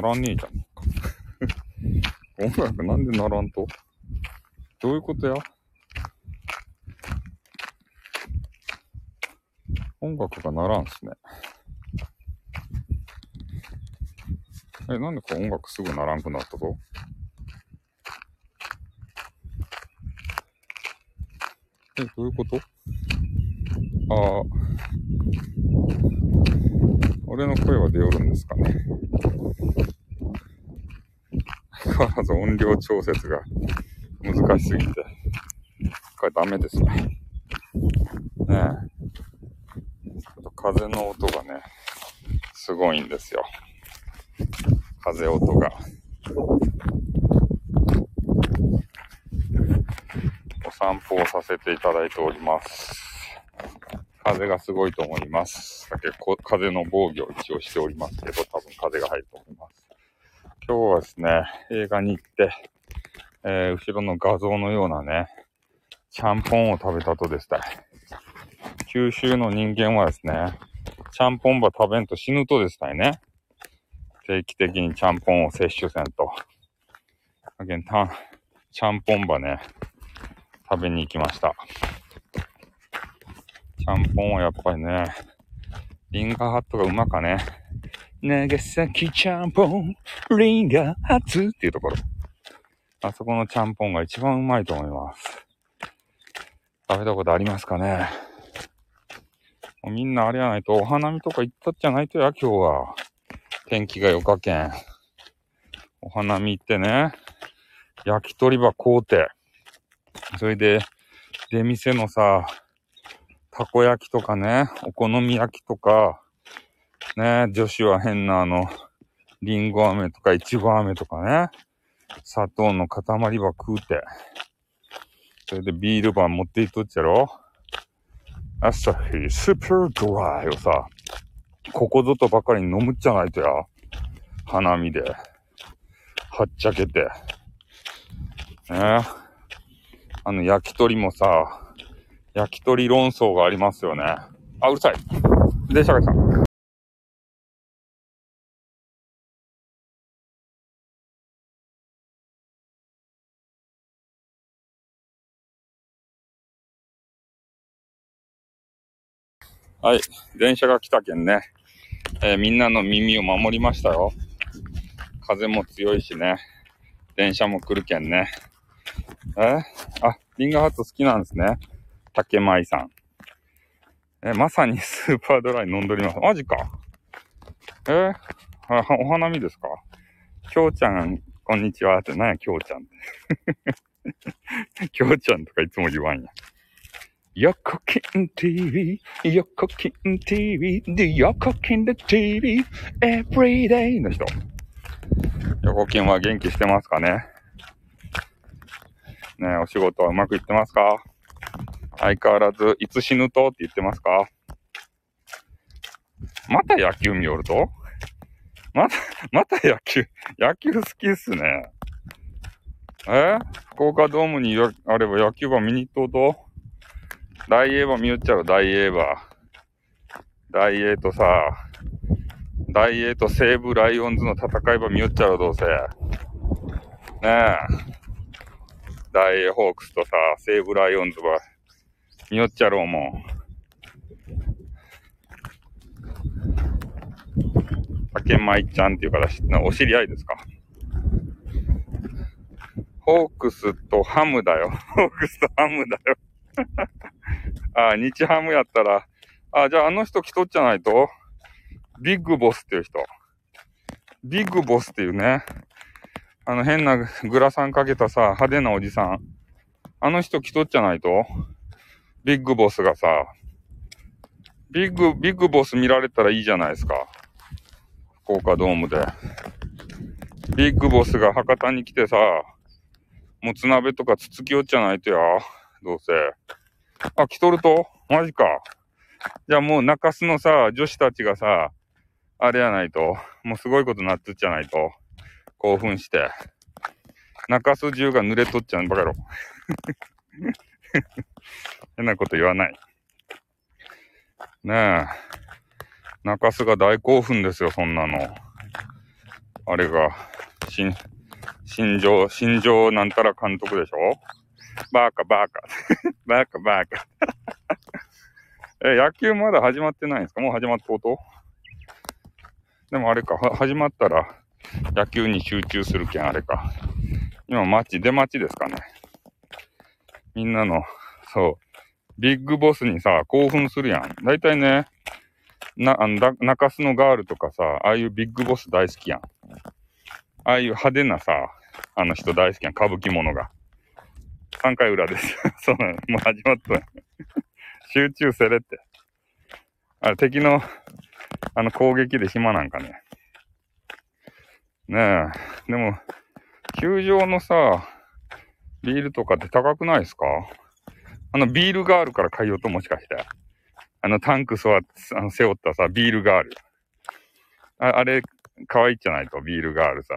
ならねえじゃん。音楽なんでならんと？どういうことや？音楽がならんすね。え、なんでこう音楽すぐならんくなったと？え、どういうこと？ああ。俺の声は出よるんですかね。相変わらず音量調節が難しすぎて。これダメですね。ねえ。風の音がね、すごいんですよ。風音が。お散歩をさせていただいております。風がすごいと思います。だけ風の防御を一応しておりますけど、多分風が入ると思います。今日はですね、映画に行って、えー、後ろの画像のようなね、ちゃんぽんを食べたとですね。九州の人間はですね、ちゃんぽんば食べんと死ぬとですね。定期的にちゃんぽんを摂取せんと。あげんた、ちゃんぽんばね、食べに行きました。ちゃんぽんはやっぱりね、リンガーハットがうまかね。長崎ちゃんぽん、リンガーハッツっていうところ。あそこのちゃんぽんが一番うまいと思います。食べたことありますかねもうみんなあれやないとお花見とか行ったっじゃないとや、今日は。天気がよかけん。お花見行ってね、焼き鳥場買うて、それで、出店のさ、たこ焼きとかね、お好み焼きとか、ね、女子は変なあの、りんご飴とかいちご飴とかね、砂糖の塊ば食うて、それでビール版持っていっとっちゃろアサヒスーパードライをさ、ここぞとばかりに飲むっちゃないとや。花見で。はっちゃけて。ねあの、焼き鳥もさ、焼き鳥論争がありますよね。あ、うるさい。電車が来た。はい。電車が来たけんね。えー、みんなの耳を守りましたよ。風も強いしね。電車も来るけんね。えあ、リンガーハット好きなんですね。竹舞さん。えまさに スーパードライ飲んどります。マジか。えー、お花見ですか？きょうちゃん、こんにちはって、なんや、きょうちゃんって。きょうちゃんとかいつも言わんや。横金 TV、横金 TV、で横金で TV、everyday の人。横金は元気してますかね？ねお仕事はうまくいってますか？相変わらず、いつ死ぬと？って言ってますか？また野球見よると？また、また野球、野球好きっすね。え？福岡ドームにあれば野球場見に行っとうと？大英馬見よっちゃろ、大英馬。大英とさ、大英と西武ライオンズの戦いば見よっちゃろ、どうせ。ねえ。大英ホークスとさ、西武ライオンズば見よっちゃろう、もう。竹舞ちゃんっていうから、お知り合いですか？ホークスとハムだよ。ホークスとハムだよ。あ、日ハムやったら、あ、じゃああの人来とっちゃないと？ビッグボスっていう人。ビッグボスっていうね、あの変なグラサンかけたさ、派手なおじさん。あの人来とっちゃないと？ビッグボスがさ、ビッグ、ビッグボス見られたらいいじゃないですか。福岡ドームで。ビッグボスが博多に来てさ、もつ鍋とかつつきよっちゃないとや。どうせ。あ、来とると？マジか。じゃあもう中洲のさ、女子たちがさ、あれやないと、もうすごいことなっつっちゃないと、興奮して。中洲中が濡れとっちゃうバカ野郎。変なこと言わない。ねえ。中洲が大興奮ですよ、そんなの。あれが、新、新庄、新庄なんたら監督でしょ？バーカ、バーカ。バーカ、バーカ。え、野球まだ始まってないんですか？もう始まったこと？でもあれか、始まったら野球に集中するけん、あれか。今、マッチ、出待ちですかね。みんなの、そう、ビッグボスにさ、興奮するやん。だいたいね、な、あの、中洲のガールとかさ、ああいうビッグボス大好きやん。ああいう派手なさ、あの人大好きやん。歌舞伎者が。3回裏です。そう。もう始まった。集中せれって。あれ、敵の、あの攻撃で暇なんかね。ねえ。でも、球場のさ、ビールとかって高くないですか？あの、ビールガールから買いようともしかして。あの、タンク座って、あの背負ったさ、ビールガール。ああれ、可愛いじゃないと、ビールガールさ。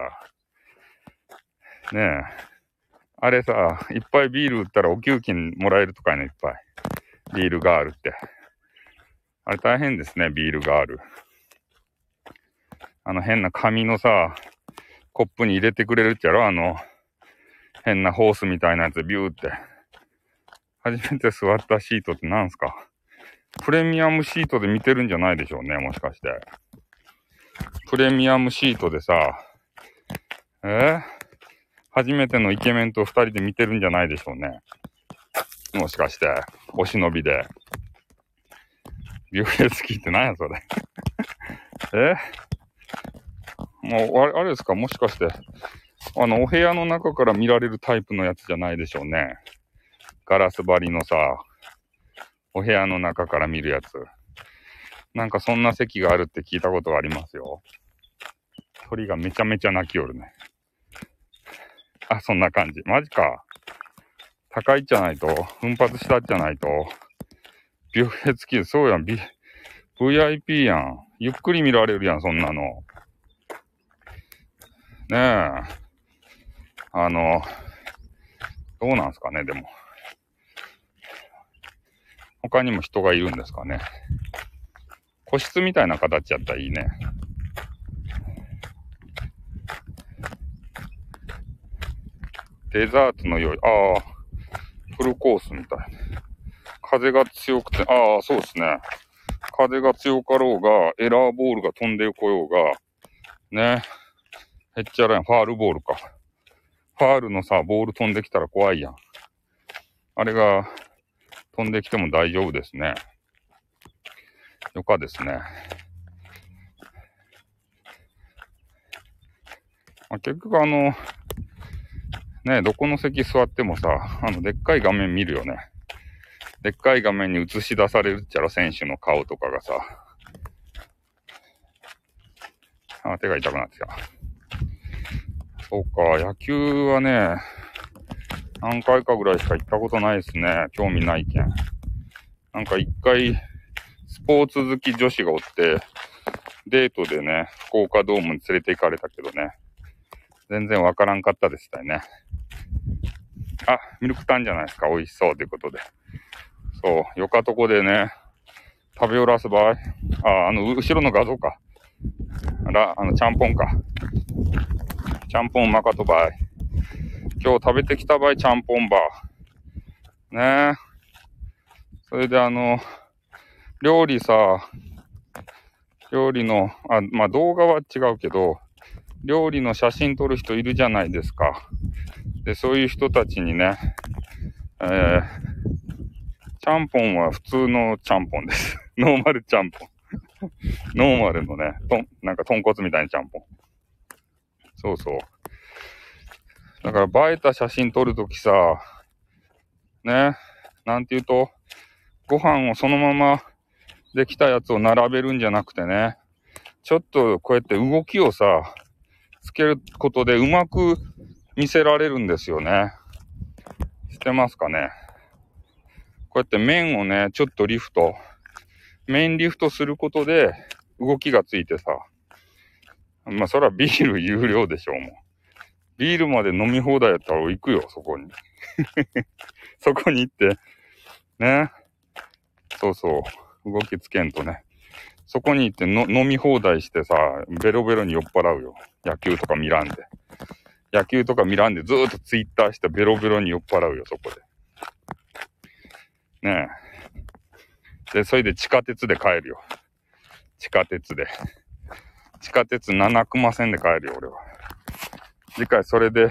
ねえ。あれさ、いっぱいビール売ったらお給金もらえるとかね、いっぱい。ビールガールって。あれ大変ですね、ビールガール。あの変な紙のさ、コップに入れてくれるっちゃろ？あの、変なホースみたいなやつビューって。初めて座ったシートって何すか？プレミアムシートで見てるんじゃないでしょうね、もしかして。プレミアムシートでさ、え？ー、初めてのイケメンと二人で見てるんじゃないでしょうね。もしかして、お忍びで。ビュッフェ付きって何やそれえ？もう、あれですか？もしかして、あの、お部屋の中から見られるタイプのやつじゃないでしょうね。ガラス張りのさ、お部屋の中から見るやつ。なんかそんな席があるって聞いたことがありますよ。鳥がめちゃめちゃ鳴きよるね。あ、そんな感じ。マジか。高いっちゃないと、奮発したじゃないと、ビュッフェ付き、そうやん、B、VIP やん。ゆっくり見られるやん、そんなの。ねえ。あの、どうなんすかね、でも。他にも人がいるんですかね。個室みたいな形やったらいいね。デザートの用意。ああ、フルコースみたい。風が強くて、ああ、そうですね。風が強かろうが、エラーボールが飛んでこようが、ね。へっちゃらやん。ファールボールか。ファールのさ、ボール飛んできたら怖いやん。あれが、飛んできても大丈夫ですね。よかですね。まあ、結局あの、ね、どこの席座ってもさ、あの、でっかい画面見るよね。でっかい画面に映し出されるっちゃろ、選手の顔とかがさ。あ、手が痛くなってきた。そうか、野球はね、何回かぐらいしか行ったことないですね。興味ないけん。なんか一回、スポーツ好き女子がおって、デートでね、福岡ドームに連れて行かれたけどね、全然わからんかったですね。あ、ミルクタンじゃないですか。美味しそうということで。そう、よかとこでね、食べおらす場合、あ、あの、後ろの画像か。あら、あの、ちゃんぽんか。ちゃんぽんうまかとばい。今日食べてきた場合、ちゃんぽんば。ねえ。それであの、料理さ、料理の、あ、まあ、動画は違うけど、料理の写真撮る人いるじゃないですか。で、そういう人たちにね、えー、ちゃんぽんは普通のちゃんぽんです。ノーマルちゃんぽん。ノーマルのね、とん、なんか豚骨みたいなちゃんぽん。そうそう。だから映えた写真撮るときさ、ね、なんて言うと、ご飯をそのままできたやつを並べるんじゃなくてね、ちょっとこうやって動きをさ、つけることでうまく見せられるんですよね。知ってますかねこうやって面をね、ちょっとリフト、面リフトすることで動きがついてさ、まあそらビール有料でしょう、もう。ビールまで飲み放題やったら行くよ、そこに。そこに行って、ね。そうそう。動きつけんとね。そこに行っての飲み放題してさ、ベロベロに酔っ払うよ。野球とか見らんで。野球とか見らんでずーっとツイッターしてベロベロに酔っ払うよ、そこで。ねえ。で、それで地下鉄で帰るよ。地下鉄で。下鉄七熊線で帰るよ、俺は。次回それで、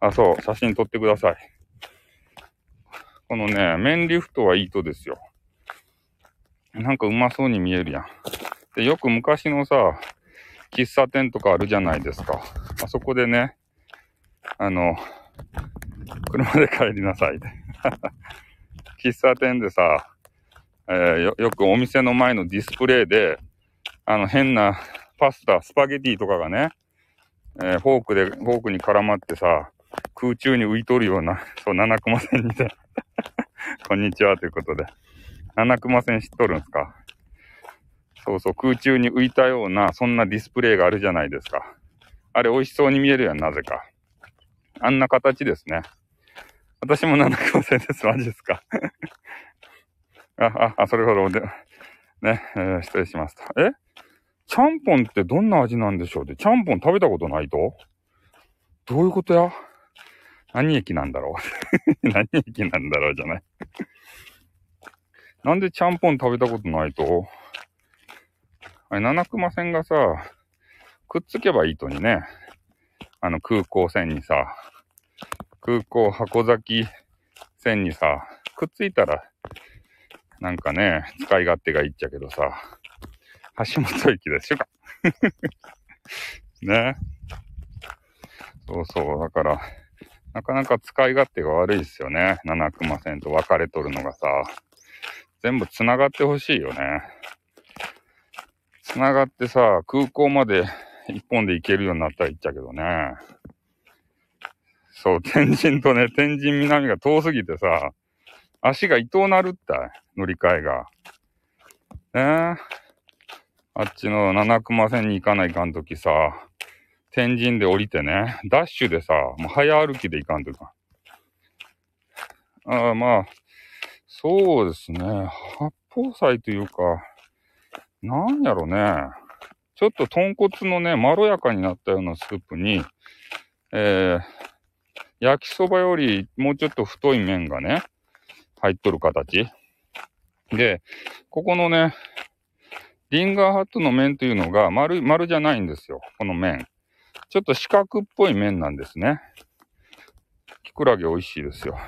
あ、そう、写真撮ってください。このね、麺リフトはいいとですよ。なんかうまそうに見えるやん。で、よく昔のさ、喫茶店とかあるじゃないですか。あそこでね、あの、車で帰りなさい。喫茶店でさ、えー、よ、よくお店の前のディスプレイで、あの変なパスタ、スパゲティとかがね、えー、フォークで、フォークに絡まってさ、空中に浮いとるような、そう、七熊線にて こんにちはということで。七熊線知っとるんすか？そうそう、空中に浮いたような、そんなディスプレイがあるじゃないですか。あれ美味しそうに見えるやん、なぜか。あんな形ですね。私も七熊線です。マジですか。あ、あ、あ、それほど、ね、えー、失礼しますと。え？ちゃんぽんってどんな味なんでしょうで、ちゃんぽん食べたことないと？どういうことや？何駅なんだろう？何駅なんだろうじゃない。なんでちゃんぽん食べたことないと？あれ、七熊線がさ、くっつけばいいとにね。あの空港線にさ、空港箱崎線にさ、くっついたら、なんかね、使い勝手がいいっちゃけどさ、橋本駅でしょか。ね。そうそう。だから、なかなか使い勝手が悪いですよね。七熊線と分かれとるのがさ。全部繋がってほしいよね。繋がってさ、空港まで一本で行けるようになったらいいっちゃうけどね。そう、天神とね、天神南が遠すぎてさ、足が伊東なるった、乗り換えが。ねあっちの七熊線に行かないかんときさ、天神で降りてね、ダッシュでさ、もう早歩きで行かんとか。ああ、まあ、そうですね。八宝菜というか、なんやろね。ちょっと豚骨のね、まろやかになったようなスープに、えー、焼きそばよりもうちょっと太い麺がね、入っとる形。で、ここのね、リンガーハットの麺というのが丸、丸じゃないんですよ。この麺。ちょっと四角っぽい麺なんですね。きくらげ美味しいですよ。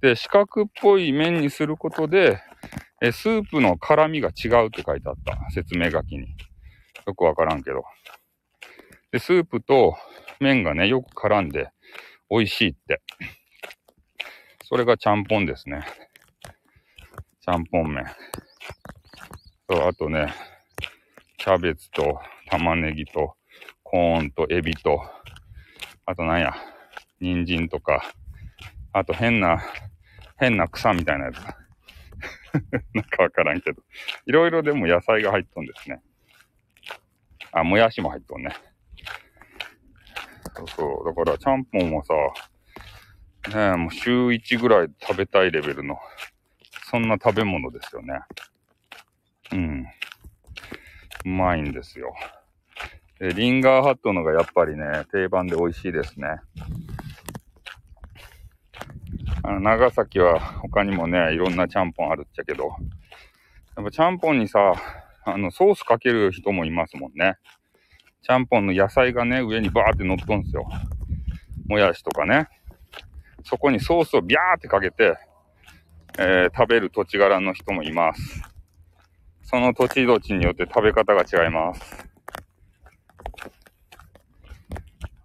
で、四角っぽい麺にすることで、えスープの辛みが違うって書いてあった。説明書きに。よくわからんけど。で、スープと麺がね、よく絡んで美味しいって。それがちゃんぽんですね。ちゃんぽん麺。そう、あとね、キャベツと玉ねぎとコーンとエビと、あとなんや、人参とか、あと変な、変な草みたいなやつ。なんかわからんけど。いろいろでも野菜が入っとんですね。あ、もやしも入っとんね。そうそう。だから、ちゃんぽんもさ、ねえ、もう週1ぐらい食べたいレベルの、そんな食べ物ですよね。うん。うまいんですよ。で、リンガーハットのがやっぱりね、定番で美味しいですね。あの、長崎は他にもね、いろんなちゃんぽんあるっちゃけど、やっぱちゃんぽんにさ、あの、ソースかける人もいますもんね。ちゃんぽんの野菜がね、上にバーって乗っとんすよ。もやしとかね。そこにソースをビャーってかけて、えー、食べる土地柄の人もいます。その土地土地によって食べ方が違います。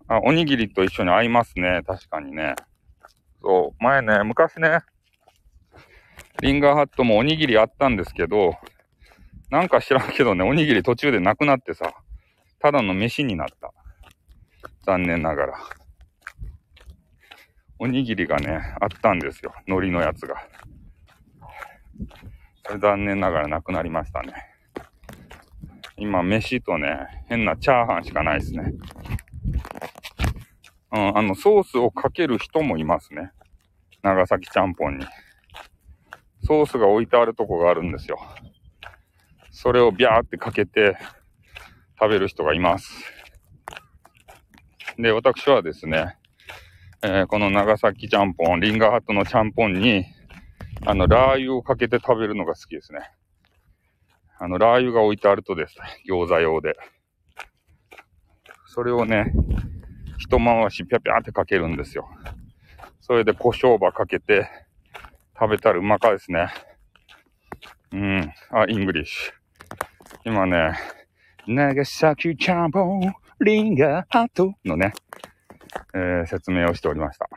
あ、おにぎりと一緒に合いますね。確かにね。そう、前ね、昔ね、リンガーハットもおにぎりあったんですけど、なんか知らんけどね、おにぎり途中でなくなってさ、ただの飯になった。残念ながら。おにぎりがね、あったんですよ。海苔のやつが。残念ながらなくなりましたね。今、飯とね、変なチャーハンしかないですね。うん、あの、ソースをかける人もいますね。長崎ちゃんぽんに。ソースが置いてあるとこがあるんですよ。それをビャーってかけて食べる人がいます。で、私はですね、えー、この長崎ちゃんぽん、リンガーハットのちゃんぽんに、あの、ラー油をかけて食べるのが好きですね。あの、ラー油が置いてあるとです、餃子用で。それをね、一回しぴゃぴゃってかけるんですよ。それで胡椒ばかけて食べたらうまかですね。うん。あ、 English。今ね、長崎ちゃんぽん、リンガーハトのね、えー、説明をしておりました。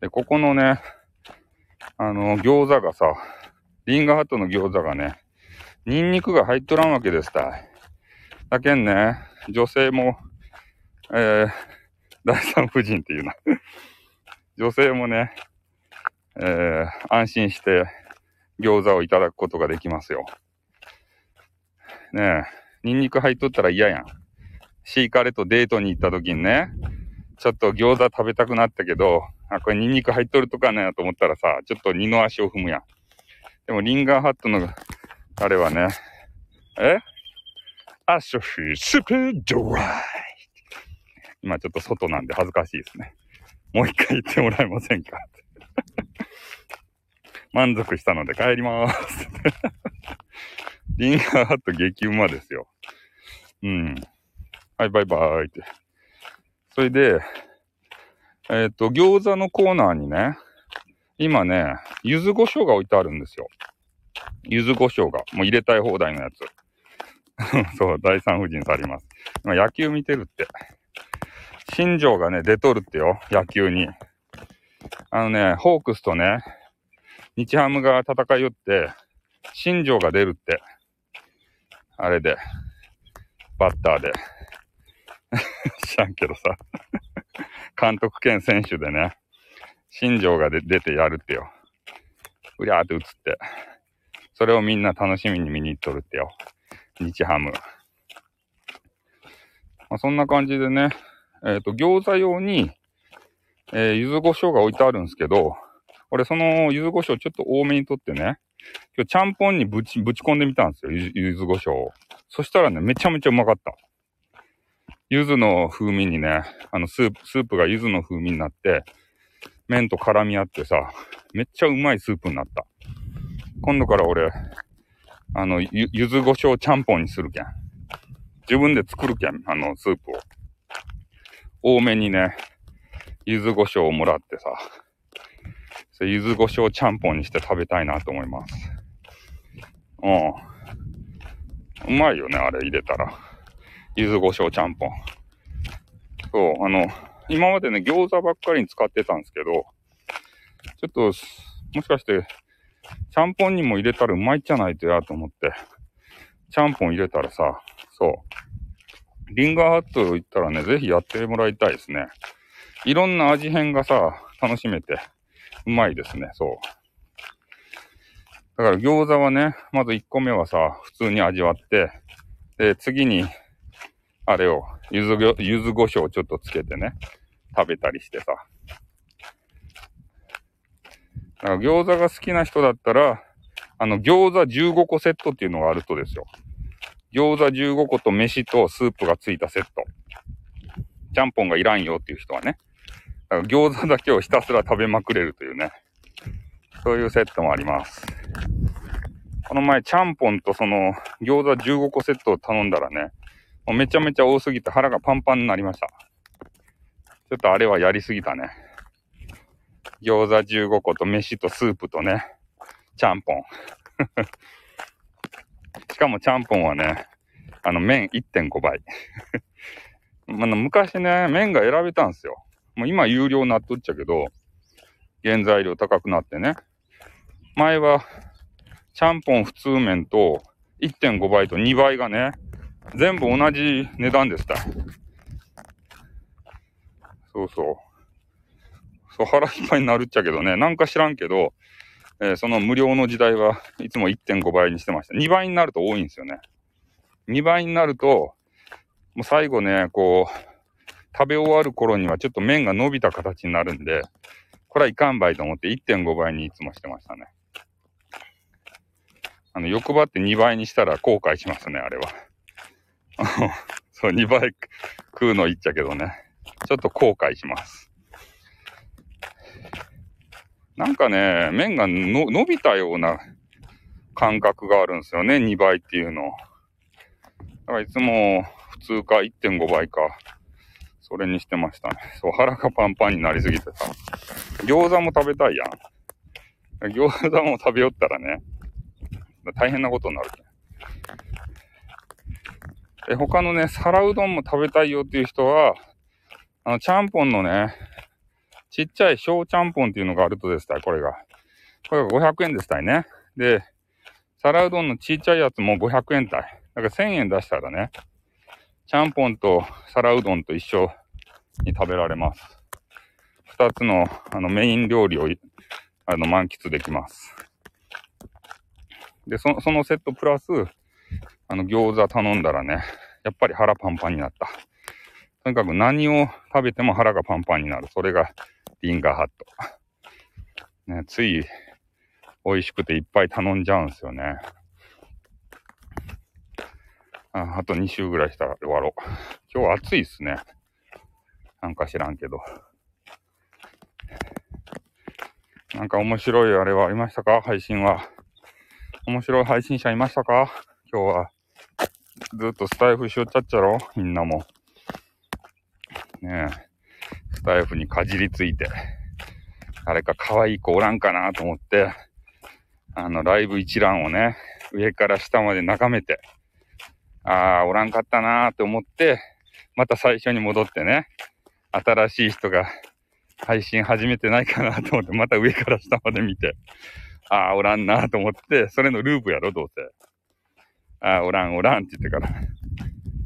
で、ここのね、あの、餃子がさ、リンガハットの餃子がね、ニンニクが入っとらんわけですたい。だけんね、女性も、えー、第三夫人っていうな女性もね、えー、安心して餃子をいただくことができますよ。ねえ、ニンニク入っとったら嫌やん。シーカレとデートに行った時にね、ちょっと餃子食べたくなったけど、あ、これニンニク入っとるとかねと思ったらさ、ちょっと二の足を踏むやん。でもリンガーハットの、あれはね、え？アショフィースープドライ。今ちょっと外なんで恥ずかしいですね。もう一回言ってもらえませんか？満足したので帰りまーす リンガーハット激うまですよ。うん。はい、バイバーイって。それで、えっ、ー、と、餃子のコーナーにね、今ね、柚子胡椒が置いてあるんですよ。柚子胡椒が。もう入れたい放題のやつ。そう、第三夫人さあります。今野球見てるって。新庄がね、出とるってよ、野球に。あのね、ホークスとね、日ハムが戦いよって、新庄が出るって。あれで、バッターで。知らんけどさ。監督兼選手でね、新庄がで出てやるってよ。うりゃーって映って。それをみんな楽しみに見に行っとるってよ。日ハム。まあ、そんな感じでね、えっ、ー、と、餃子用に、えー、柚子胡椒が置いてあるんですけど、俺その柚子胡椒ちょっと多めにとってね、今日ちゃんぽんにぶち、ぶち込んでみたんですよ、柚子胡椒を。そしたらね、めちゃめちゃうまかった。柚子の風味にね、あのスープ、スープが柚子の風味になって、麺と絡み合ってさ、めっちゃうまいスープになった。今度から俺、あの、ゆ、柚子胡椒ちゃんぽんにするけん。自分で作るけん、あの、スープを。多めにね、柚子胡椒をもらってさ、それ柚子胡椒ちゃんぽんにして食べたいなと思います。うん。うまいよね、あれ入れたら。柚子胡椒ちゃんぽん。そう、あの、今までね、餃子ばっかりに使ってたんですけど、ちょっと、もしかして、ちゃんぽんにも入れたらうまいっちゃないとやと思って、ちゃんぽん入れたらさ、そう。リンガーハット行ったらね、ぜひやってもらいたいですね。いろんな味変がさ、楽しめて、うまいですね、そう。だから餃子はね、まず1個目はさ、普通に味わって、で、次に、あれを、ゆず、ゆず胡椒をちょっとつけてね、食べたりしてさ。だか餃子が好きな人だったら、あの、餃子15個セットっていうのがあるとですよ。餃子15個と飯とスープがついたセット。ちゃんぽんがいらんよっていう人はね。だから餃子だけをひたすら食べまくれるというね。そういうセットもあります。この前、ちゃんぽんとその餃子15個セットを頼んだらね、もうめちゃめちゃ多すぎて腹がパンパンになりました。ちょっとあれはやりすぎたね。餃子15個と飯とスープとね、ちゃんぽん。しかもちゃんぽんはね、あの麺1.5倍。ま昔ね、麺が選べたんですよ。もう今有料になっとっちゃけど、原材料高くなってね。前は、ちゃんぽん普通麺と1.5倍と2倍がね、全部同じ値段でした。そうそう。そう、腹いっぱいになるっちゃけどね、なんか知らんけど、えー、その無料の時代はいつも1.5倍にしてました。2倍になると多いんですよね。2倍になると、もう最後ね、こう、食べ終わる頃にはちょっと麺が伸びた形になるんで、これはいかんばいと思って1.5倍にいつもしてましたね。あの、欲張って2倍にしたら後悔しますね、あれは。そう、2倍食うの言っちゃけどね。ちょっと後悔します。なんかね、麺がの伸びたような感覚があるんですよね、2倍っていうの。だからいつも普通か1.5倍か。それにしてましたね。そう、腹がパンパンになりすぎてさ。餃子も食べたいやん。餃子も食べよったらね、大変なことになる。で、他のね、皿うどんも食べたいよっていう人は、あの、ちゃんぽんのね、ちっちゃい小ちゃんぽんっていうのがあるとですたい、これが。これが500円ですたいね。で、皿うどんのちっちゃいやつも500円たい。だから1000円出したらね、ちゃんぽんと皿うどんと一緒に食べられます。二つのあのメイン料理をあの満喫できます。で、そそのセットプラス、あの餃子頼んだらね、やっぱり腹パンパンになった。とにかく何を食べても腹がパンパンになる。それがリンガーハット。ね、つい美味しくていっぱい頼んじゃうんですよね。ああと2週ぐらいしたら終わろう。今日は暑いっすね。なんか知らんけど。なんか面白いあれはありましたか？配信は。面白い配信者いましたか？今日は。ずっとスタイフしよっちゃっちゃろみんなも。ねえ。スタイフにかじりついて。誰か可愛い子おらんかなと思って、あの、ライブ一覧をね、上から下まで眺めて、ああ、おらんかったなーって思って、また最初に戻ってね、新しい人が配信始めてないかなと思って、また上から下まで見て、ああ、おらんなと思って、それのループやろ、どうせ。あ、おらん、おらんって言ってから。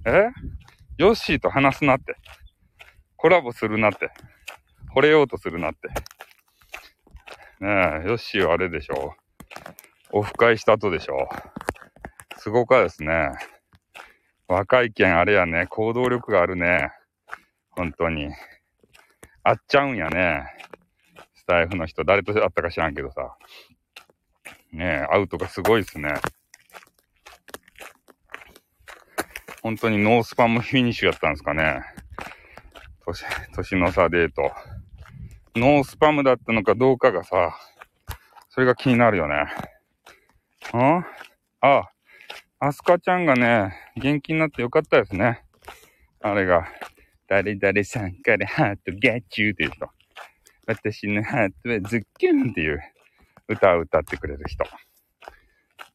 え？ヨッシーと話すなって。コラボするなって。惚れようとするなって。ねえ、ヨッシーはあれでしょう。オフ会した後でしょう。すごかですね。若いけんあれやね、行動力があるね。本当に。会っちゃうんやね。スタイフの人、誰と会ったか知らんけどさ。ねえ、会うとかすごいっすね。本当にノースパムフィニッシュやったんですかね。年、年の差デート。ノースパムだったのかどうかがさ、それが気になるよね。んあ、アスカちゃんがね、元気になってよかったですね。あれが、誰々さんからハートゲッチューっていう人。私のハートはズッキュンっていう歌を歌ってくれる人。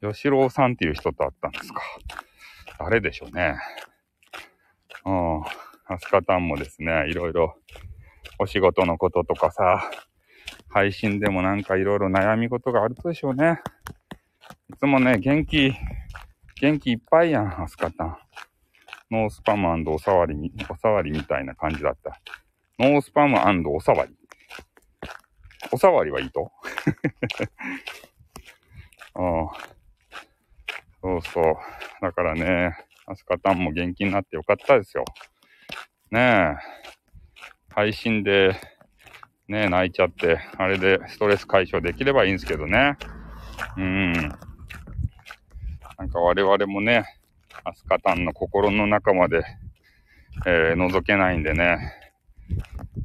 吉郎さんっていう人と会ったんですか。誰でしょうね。うん。アスカタンもですね、いろいろお仕事のこととかさ、配信でもなんかいろいろ悩み事があるとでしょうね。いつもね、元気、元気いっぱいやん、アスカタン。ノースパムおさわりみ、おさわりみたいな感じだった。ノースパムおさわり。おさわりはいいと？うん。そうそう。だからね、アスカタンも元気になってよかったですよ。ねえ。配信で、ねえ、泣いちゃって、あれでストレス解消できればいいんですけどね。うん。なんか我々もね、アスカタンの心の中まで、えー、覗けないんでね、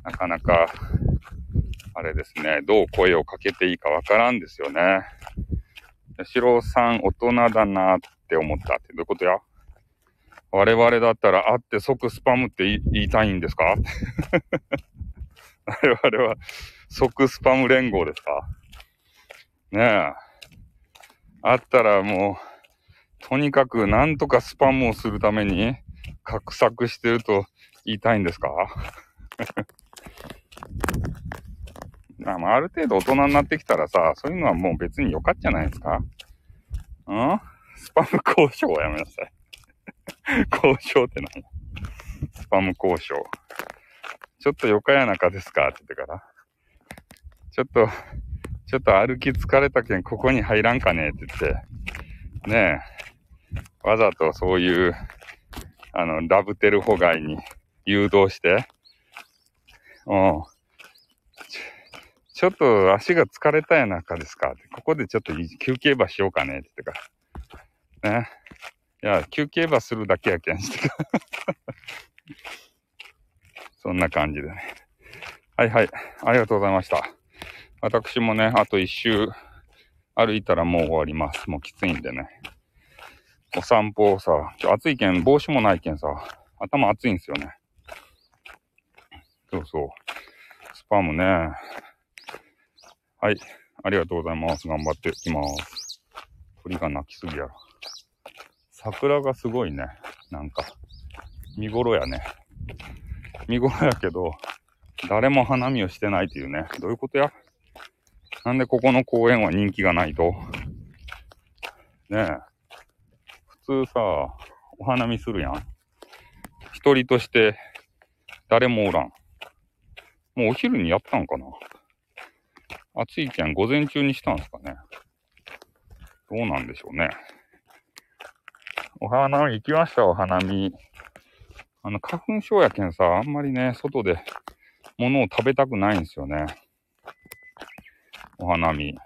なかなか、あれですね、どう声をかけていいかわからんですよね。吉郎さん、大人だなって思ったってどういうことや？我々だったら会って即スパムって言いたいんですか？我々は即スパム連合ですか？ねえ。あったらもう、とにかくなんとかスパムをするために画策してると言いたいんですか？あある程度大人になってきたらさ、そういうのはもう別によかっちゃないですかん？スパム交渉はやめなさい。交渉って何スパム交渉。ちょっとよかやなかですか？って言ってから。ちょっと、ちょっと歩き疲れたけんここに入らんかね？って言って。ねえ。わざとそういう、あの、ラブテルホガイに誘導して、うん。ちょっと足が疲れたやなかですか？ここでちょっと休憩場しようかねって言ってから。ね。いや、休憩場するだけやけんして そんな感じでね。はいはい。ありがとうございました。私もね、あと一周歩いたらもう終わります。もうきついんでね。お散歩をさ、今日暑いけん、帽子もないけんさ、頭熱いんですよね。そうそう。スパムね。はい。ありがとうございます。頑張っていきます。鳥が鳴きすぎやろ。桜がすごいね。なんか、見頃やね。見頃やけど、誰も花見をしてないというね。どういうことや？なんでここの公園は人気がないと？ねえ。普通さ、お花見するやん。一人として誰もおらん。もうお昼にやったんかな？暑いけん午前中にしたんすかね。どうなんでしょうね。お花見行きました、お花見。あの、花粉症やけんさ、あんまりね、外で物を食べたくないんですよね。お花見。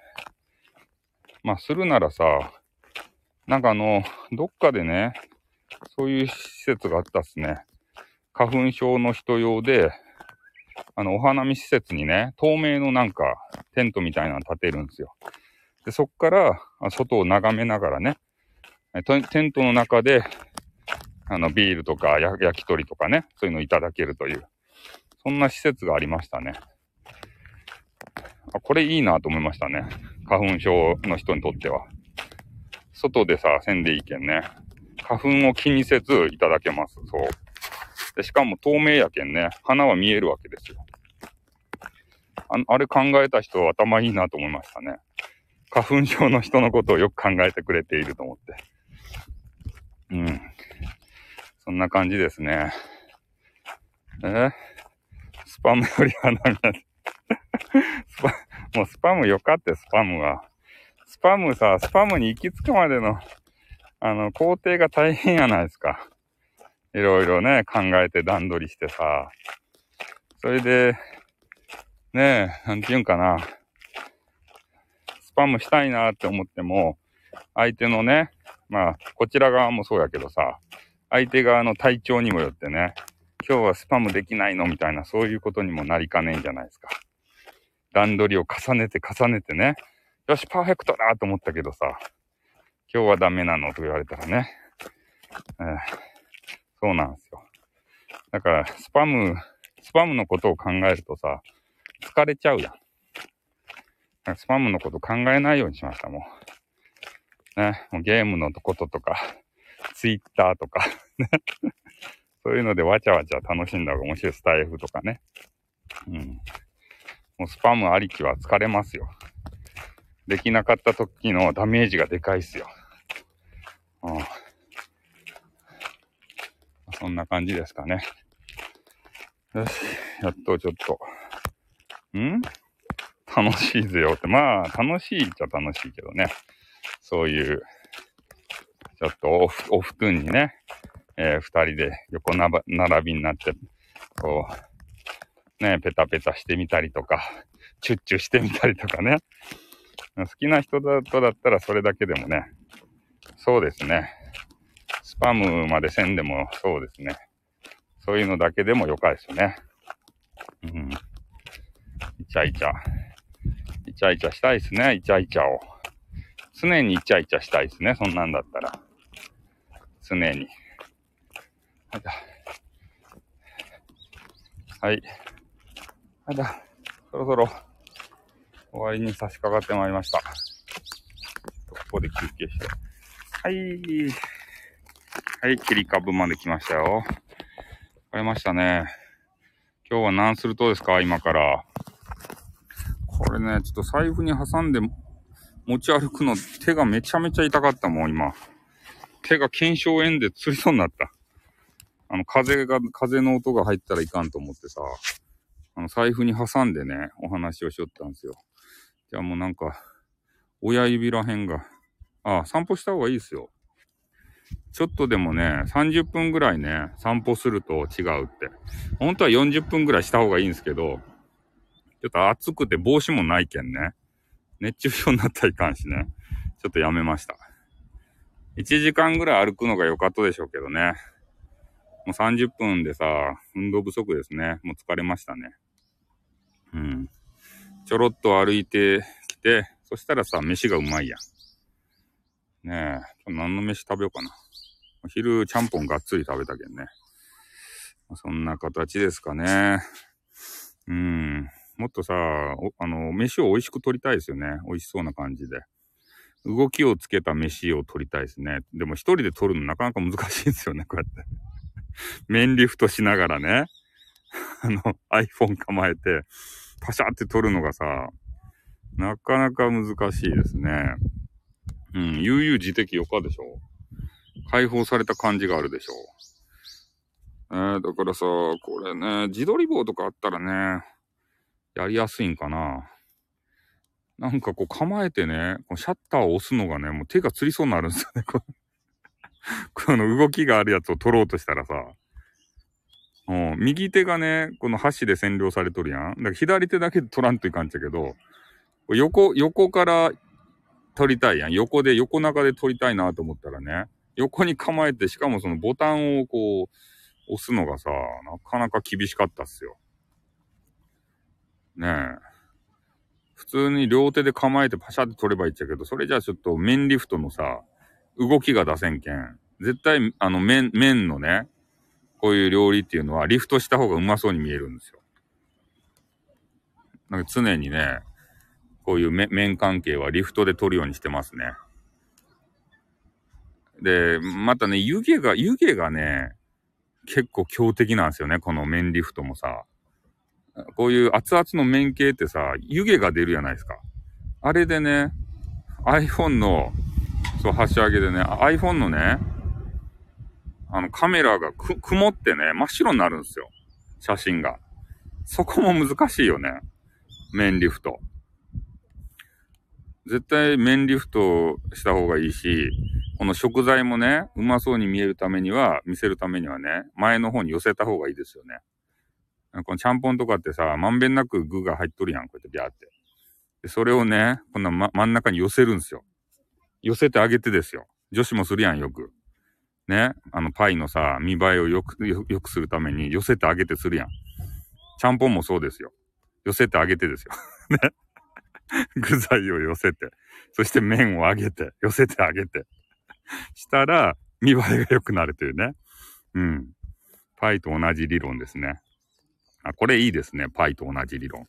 まあ、するならさ、なんかあの、どっかでね、そういう施設があったっすね。花粉症の人用で、あの、お花見施設にね、透明のなんか、テントみたいなの建てるんですよ。で、そっから、外を眺めながらね、テントの中で、あの、ビールとか焼き鳥とかね、そういうのいただけるという、そんな施設がありましたね。あ、これいいなと思いましたね。花粉症の人にとっては。外でさ、せんでいいけんね。花粉を気にせずいただけます。そう。で、しかも透明やけんね、花は見えるわけですよ。ああれ考えた人は頭いいなと思いましたね。花粉症の人のことをよく考えてくれていると思って。うん。そんな感じですね。え？スパムより花見 スパ、もうスパムよかって、スパムは。スパムさ、スパムに行き着くまでの、あの、工程が大変やないですか。いろいろね、考えて段取りしてさ。それで、ねえ、なんて言うんかな。スパムしたいなって思っても、相手のね、まあ、こちら側もそうやけどさ、相手側の体調にもよってね、今日はスパムできないのみたいな、そういうことにもなりかねえんじゃないですか。段取りを重ねて重ねてね、よし、パーフェクトだと思ったけどさ、今日はダメなのと言われたらね、えー、そうなんですよ。だから、スパム、スパムのことを考えるとさ、疲れちゃうやん。スパムのこと考えないようにしました、もう。ね、もうゲームのこととか、ツイッターとか。そういうのでわちゃわちゃ楽しんだ方が面白いスタイフとかね。うん。もうスパムありきは疲れますよ。できなかった時のダメージがでかいっすよ。うん。そんな感じですかね。よし、やっとちょっと。ん？楽しいぜよって。まあ、楽しいっちゃ楽しいけどね。そういう、ちょっとお布団にね、えー、二人で横並びになって、こう、ね、ペタペタしてみたりとか、チュッチュしてみたりとかね。好きな人だとだったらそれだけでもね、そうですね。スパムまでせんでもそうですね。そういうのだけでもよかですよね。うん。イチャイチャ。イチャイチャしたいですね、イチャイチャを。常にイチャイチャしたいですね、そんなんだったら。常に。はい。まだ、そろそろ終わりに差し掛かってまいりました。ここで休憩して。はい。はい、切り株まで来ましたよ。買いましたね。今日は何するとですか？今から。これね、ちょっと財布に挟んで持ち歩くの手がめちゃめちゃ痛かったもん、今。手が腱鞘炎でつりそうになった。あの、風が、風の音が入ったらいかんと思ってさ。あの、財布に挟んでね、お話をしよったんですよ。じゃあもうなんか、親指らへんが、あ、散歩した方がいいですよ。ちょっとでもね、30分ぐらいね、散歩すると違うって。本当は40分ぐらいした方がいいんですけど、ちょっと暑くて帽子もないけんね。熱中症になったらいかんしね。ちょっとやめました。1時間ぐらい歩くのが良かったでしょうけどね。もう30分でさ、運動不足ですね。もう疲れましたね。うん。ちょろっと歩いてきて、そしたらさ、飯がうまいやん。ねえ、何の飯食べようかな。お昼、ちゃんぽんがっつり食べたけんね。そんな形ですかね。うん。もっとさ、あの、飯を美味しく取りたいですよね。美味しそうな感じで。動きをつけた飯を取りたいですね。でも一人で取るのなかなか難しいんですよね、こうやって。面リフトしながらね、あの、iPhone 構えて、パシャって撮るのがさ、なかなか難しいですね。うん、悠々自適よかでしょ解放された感じがあるでしょえー、だからさ、これね、自撮り棒とかあったらね、やりやすいんかな。なんかこう構えてね、シャッターを押すのがね、もう手がつりそうになるんですよね。こ の動きがあるやつを取ろうとしたらさ、うん、右手がね、この箸で占領されとるやん。だから左手だけで取らんといかんちゃけど、横、横から取りたいやん。横で、横中で取りたいなと思ったらね、横に構えて、しかもそのボタンをこう、押すのがさ、なかなか厳しかったっすよ。ねえ。普通に両手で構えてパシャって取ればいいっちゃけど、それじゃあちょっと面リフトのさ、動きが出せんけん。絶対、あの、麺、麺のね、こういう料理っていうのはリフトした方がうまそうに見えるんですよ。なんか常にね、こういう麺関係はリフトで取るようにしてますね。で、またね、湯気が、湯気がね、結構強敵なんですよね、この麺リフトもさ。こういう熱々の麺系ってさ、湯気が出るじゃないですか。あれでね、iPhone の、そう、端上げでね、iPhone のね、あの、カメラがく、曇ってね、真っ白になるんですよ。写真が。そこも難しいよね。面リフト。絶対面リフトした方がいいし、この食材もね、うまそうに見えるためには、見せるためにはね、前の方に寄せた方がいいですよね。このちゃんぽんとかってさ、まんべんなく具が入っとるやん、こうやってビャーって。で、それをね、こんな、ま、真ん中に寄せるんですよ。寄せてあげてですよ。女子もするやん、よく。ね、あの、パイのさ、見栄えをよく、よくするために寄せてあげてするやん。ちゃんぽんもそうですよ。寄せてあげてですよ。ね。具材を寄せて、そして麺を揚げて、寄せてあげて。したら、見栄えが良くなるというね。うん。パイと同じ理論ですね。あ、これいいですね。パイと同じ理論。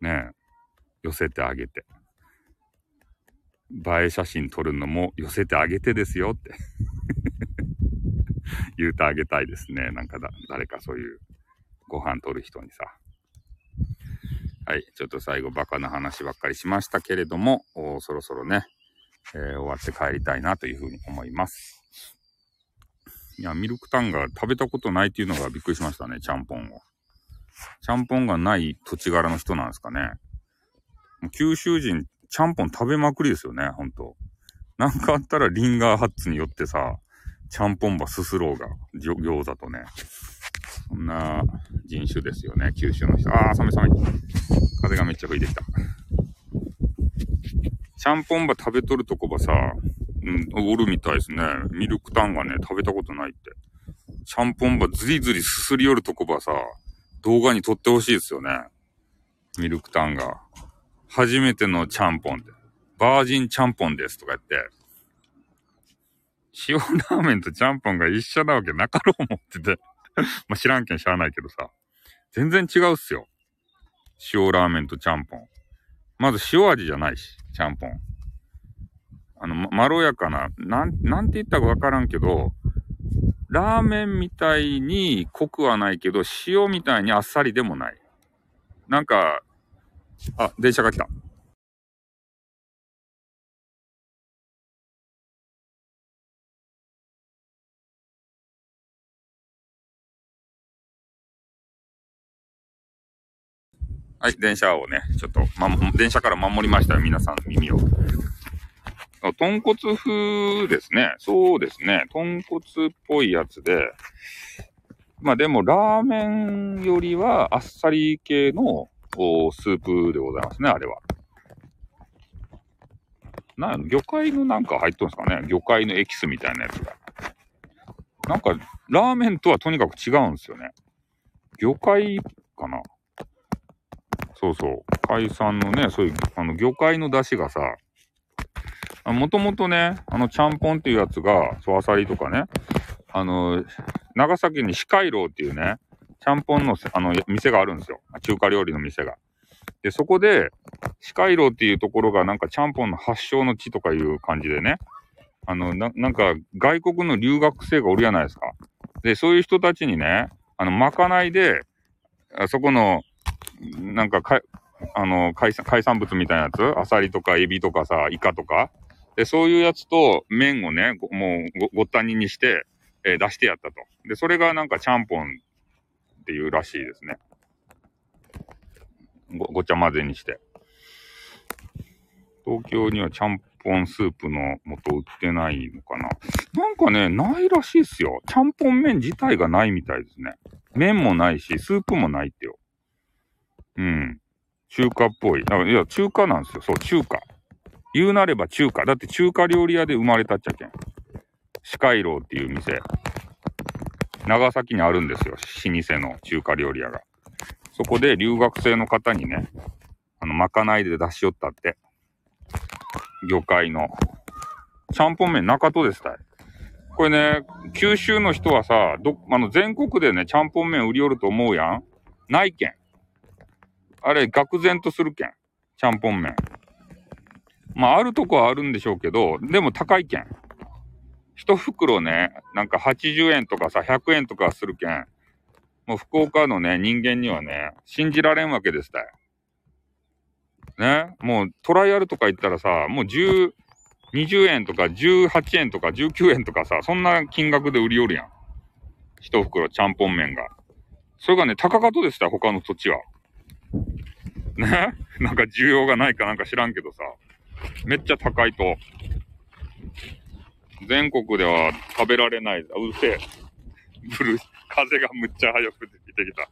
ねえ寄せてあげて。映え写真撮るのも寄せてあげてですよって 言うてあげたいですね。なんかだ、誰かそういうご飯撮る人にさ。はい。ちょっと最後バカな話ばっかりしましたけれども、そろそろね、えー、終わって帰りたいなというふうに思います。いや、ミルクタンが食べたことないっていうのがびっくりしましたね、ちゃんぽんを。ちゃんぽんがない土地柄の人なんですかね。九州人、ちゃんぽん食べまくりですよね、ほんと。なんかあったらリンガーハッツによってさ、ちゃんぽんばすすろうが、餃子とね。そんな人種ですよね、九州の人。ああ、寒い寒い。風がめっちゃ吹いてきた。ちゃんぽんば食べとるとこばさ、うん、おるみたいですね。ミルクタンがね、食べたことないって。ちゃんぽんばずりずりすすり寄るとこばさ、動画に撮ってほしいですよね。ミルクタンが。初めてのちゃんぽんで。バージンちゃんぽんですとか言って。塩ラーメンとちゃんぽんが一緒なわけなかろう思ってて まあ知らんけん知らないけどさ。全然違うっすよ。塩ラーメンとちゃんぽん。まず塩味じゃないし、ちゃんぽん。あの、ま、まろやかな、なん、なんて言ったかわからんけど、ラーメンみたいに濃くはないけど、塩みたいにあっさりでもない。なんか、あ、電車が来た。はい、電車をね、ちょっと、ま、電車から守りましたよ、皆さん耳を。豚骨風ですね。そうですね。豚骨っぽいやつで、まあでも、ラーメンよりはあっさり系のスープでございますね、あれは。な、魚介のなんか入っとるんですかね魚介のエキスみたいなやつが。なんか、ラーメンとはとにかく違うんですよね。魚介かなそうそう。海産のね、そういう、あの、魚介の出汁がさ、もともとね、あの、ちゃんぽんっていうやつが、そう、アサリとかね、あの、長崎に四海楼っていうね、ちゃんぽんの、あの、店があるんですよ。中華料理の店が。で、そこで、四海楼っていうところがなんかちゃんぽんの発祥の地とかいう感じでね、あの、な、なんか外国の留学生がおるやないですか。で、そういう人たちにね、あの、まかないで、あそこの、なんかか、あの海産、海産物みたいなやつ？アサリとかエビとかさ、イカとか？で、そういうやつと麺をね、もうご、ったににして、えー、出してやったと。で、それがなんかちゃんぽんっていうらしいですね。ご、ごちゃ混ぜにして。東京にはちゃんぽんスープの素売ってないのかな？なんかね、ないらしいっすよ。ちゃんぽん麺自体がないみたいですね。麺もないし、スープもないってよ。うん。中華っぽい。いや、中華なんですよ。そう、中華。言うなれば中華。だって中華料理屋で生まれたっちゃけん。四海楼っていう店。長崎にあるんですよ。老舗の中華料理屋が。そこで留学生の方にね、あの、まかないで出しよったって。魚介の。ちゃんぽん麺中戸ですたい。これね、九州の人はさ、ど、あの、全国でね、ちゃんぽん麺売り寄ると思うやんないけん。あれ、愕然とするけん。ちゃんぽん麺。まあ、あるとこはあるんでしょうけど、でも高いけん。一袋ね、なんか80円とかさ、100円とかするけん。もう福岡のね、人間にはね、信じられんわけですたよ。ね？もうトライアルとか行ったらさ、もう10、20円とか18円とか19円とかさ、そんな金額で売り寄るやん。一袋ちゃんぽん麺が。それがね、高かとでした、他の土地は。ね？なんか需要がないかなんか知らんけどさ、めっちゃ高いと、全国では食べられない。うるせえ。ブルー、風がむっちゃ早く出てきた。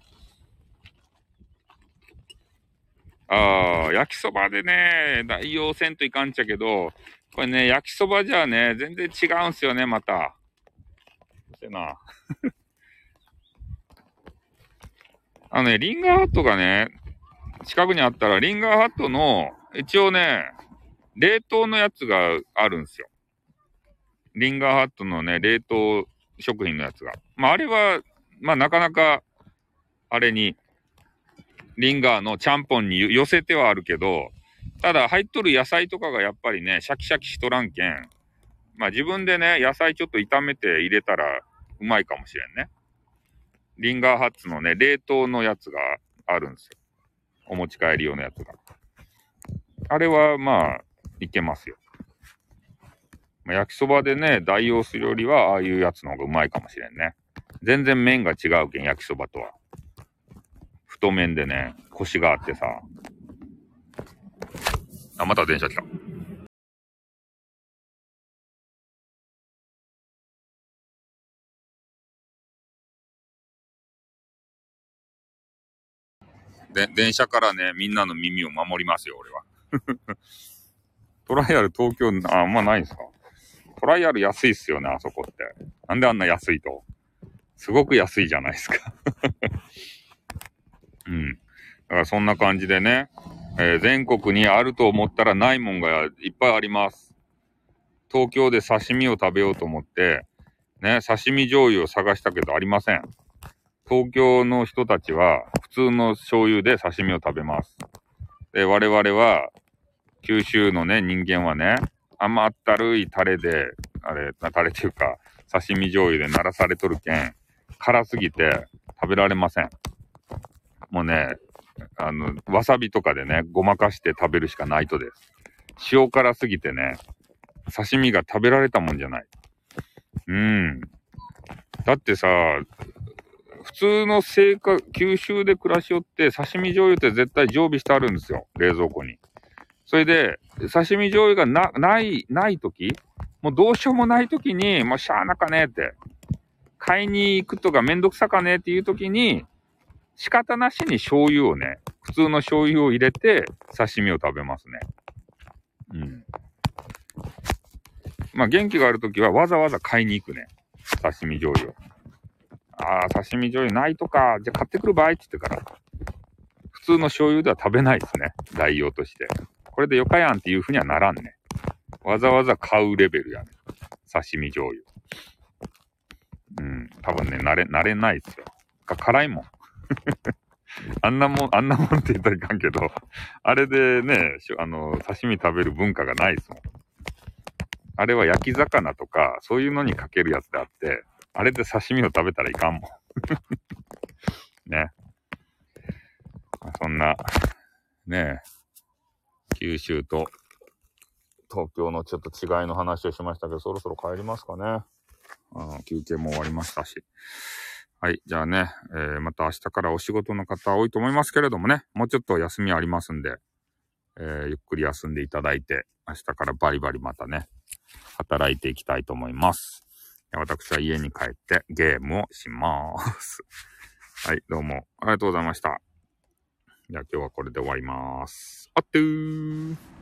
ああ、焼きそばでね、大陽せんといかんちゃけど、これね、焼きそばじゃね、全然違うんすよね、また。うせな。あのね、リンガーハットがね、近くにあったら、リンガーハットの、一応ね、冷凍のやつがあるんですよ。リンガーハットのね、冷凍食品のやつが。まあ、あれは、まあ、なかなか、あれに、リンガーのちゃんぽんに寄せてはあるけど、ただ入っとる野菜とかがやっぱりね、シャキシャキしとらんけん、まあ自分でね、野菜ちょっと炒めて入れたらうまいかもしれんね。リンガーハッツのね、冷凍のやつがあるんですよ。お持ち帰り用のやつが。あれはまあ、いけますよ。まあ、焼きそばでね、代用するよりは、ああいうやつの方がうまいかもしれんね。全然麺が違うけん、焼きそばとは。太麺でね、コシがあってさ。あ、また電車来た。で、電車からね、みんなの耳を守りますよ、俺は。トライアル東京、あ、んまないんすかトライアル安いっすよね、あそこって。なんであんな安いと？すごく安いじゃないですか うん。だからそんな感じでね、えー、全国にあると思ったらないもんがいっぱいあります。東京で刺身を食べようと思って、ね、刺身醤油を探したけどありません。東京の人たちは普通の醤油で刺身を食べます。で、我々は、九州のね、人間はね、甘ったるいタレで、あれ、タレっていうか、刺身醤油で鳴らされとるけん、辛すぎて食べられません。もうね、あの、わさびとかでね、ごまかして食べるしかないとです。塩辛すぎてね、刺身が食べられたもんじゃない。うん。だってさ、普通の生活、九州で暮らしよって刺身醤油って絶対常備してあるんですよ。冷蔵庫に。それで、刺身醤油がな、ない、ない時もうどうしようもない時に、もうしゃあなかねって。買いに行くとかめんどくさかねっていう時に、仕方なしに醤油をね、普通の醤油を入れて刺身を食べますね。うん。まあ元気がある時はわざわざ買いに行くね。刺身醤油を。ああ、刺身醤油ないとか、じゃあ買ってくる場合って言ってから、普通の醤油では食べないですね。代用として。これでよかやんっていうふうにはならんね。わざわざ買うレベルやね。刺身醤油。うん、多分ね、慣れ、慣れないですよ。か、辛いもん。あんなもん、あんなもんって言ったらいかんけど、あれでね、あの、刺身食べる文化がないですもん。あれは焼き魚とか、そういうのにかけるやつであって、あれで刺身を食べたらいかんもん。ね。そんな、ね九州と東京のちょっと違いの話をしましたけど、そろそろ帰りますかね。あ休憩も終わりましたし。はい。じゃあね、えー、また明日からお仕事の方多いと思いますけれどもね、もうちょっと休みありますんで、えー、ゆっくり休んでいただいて、明日からバリバリまたね、働いていきたいと思います。私は家に帰ってゲームをします。はい、どうもありがとうございました。じゃあ今日はこれで終わりまーす。あってー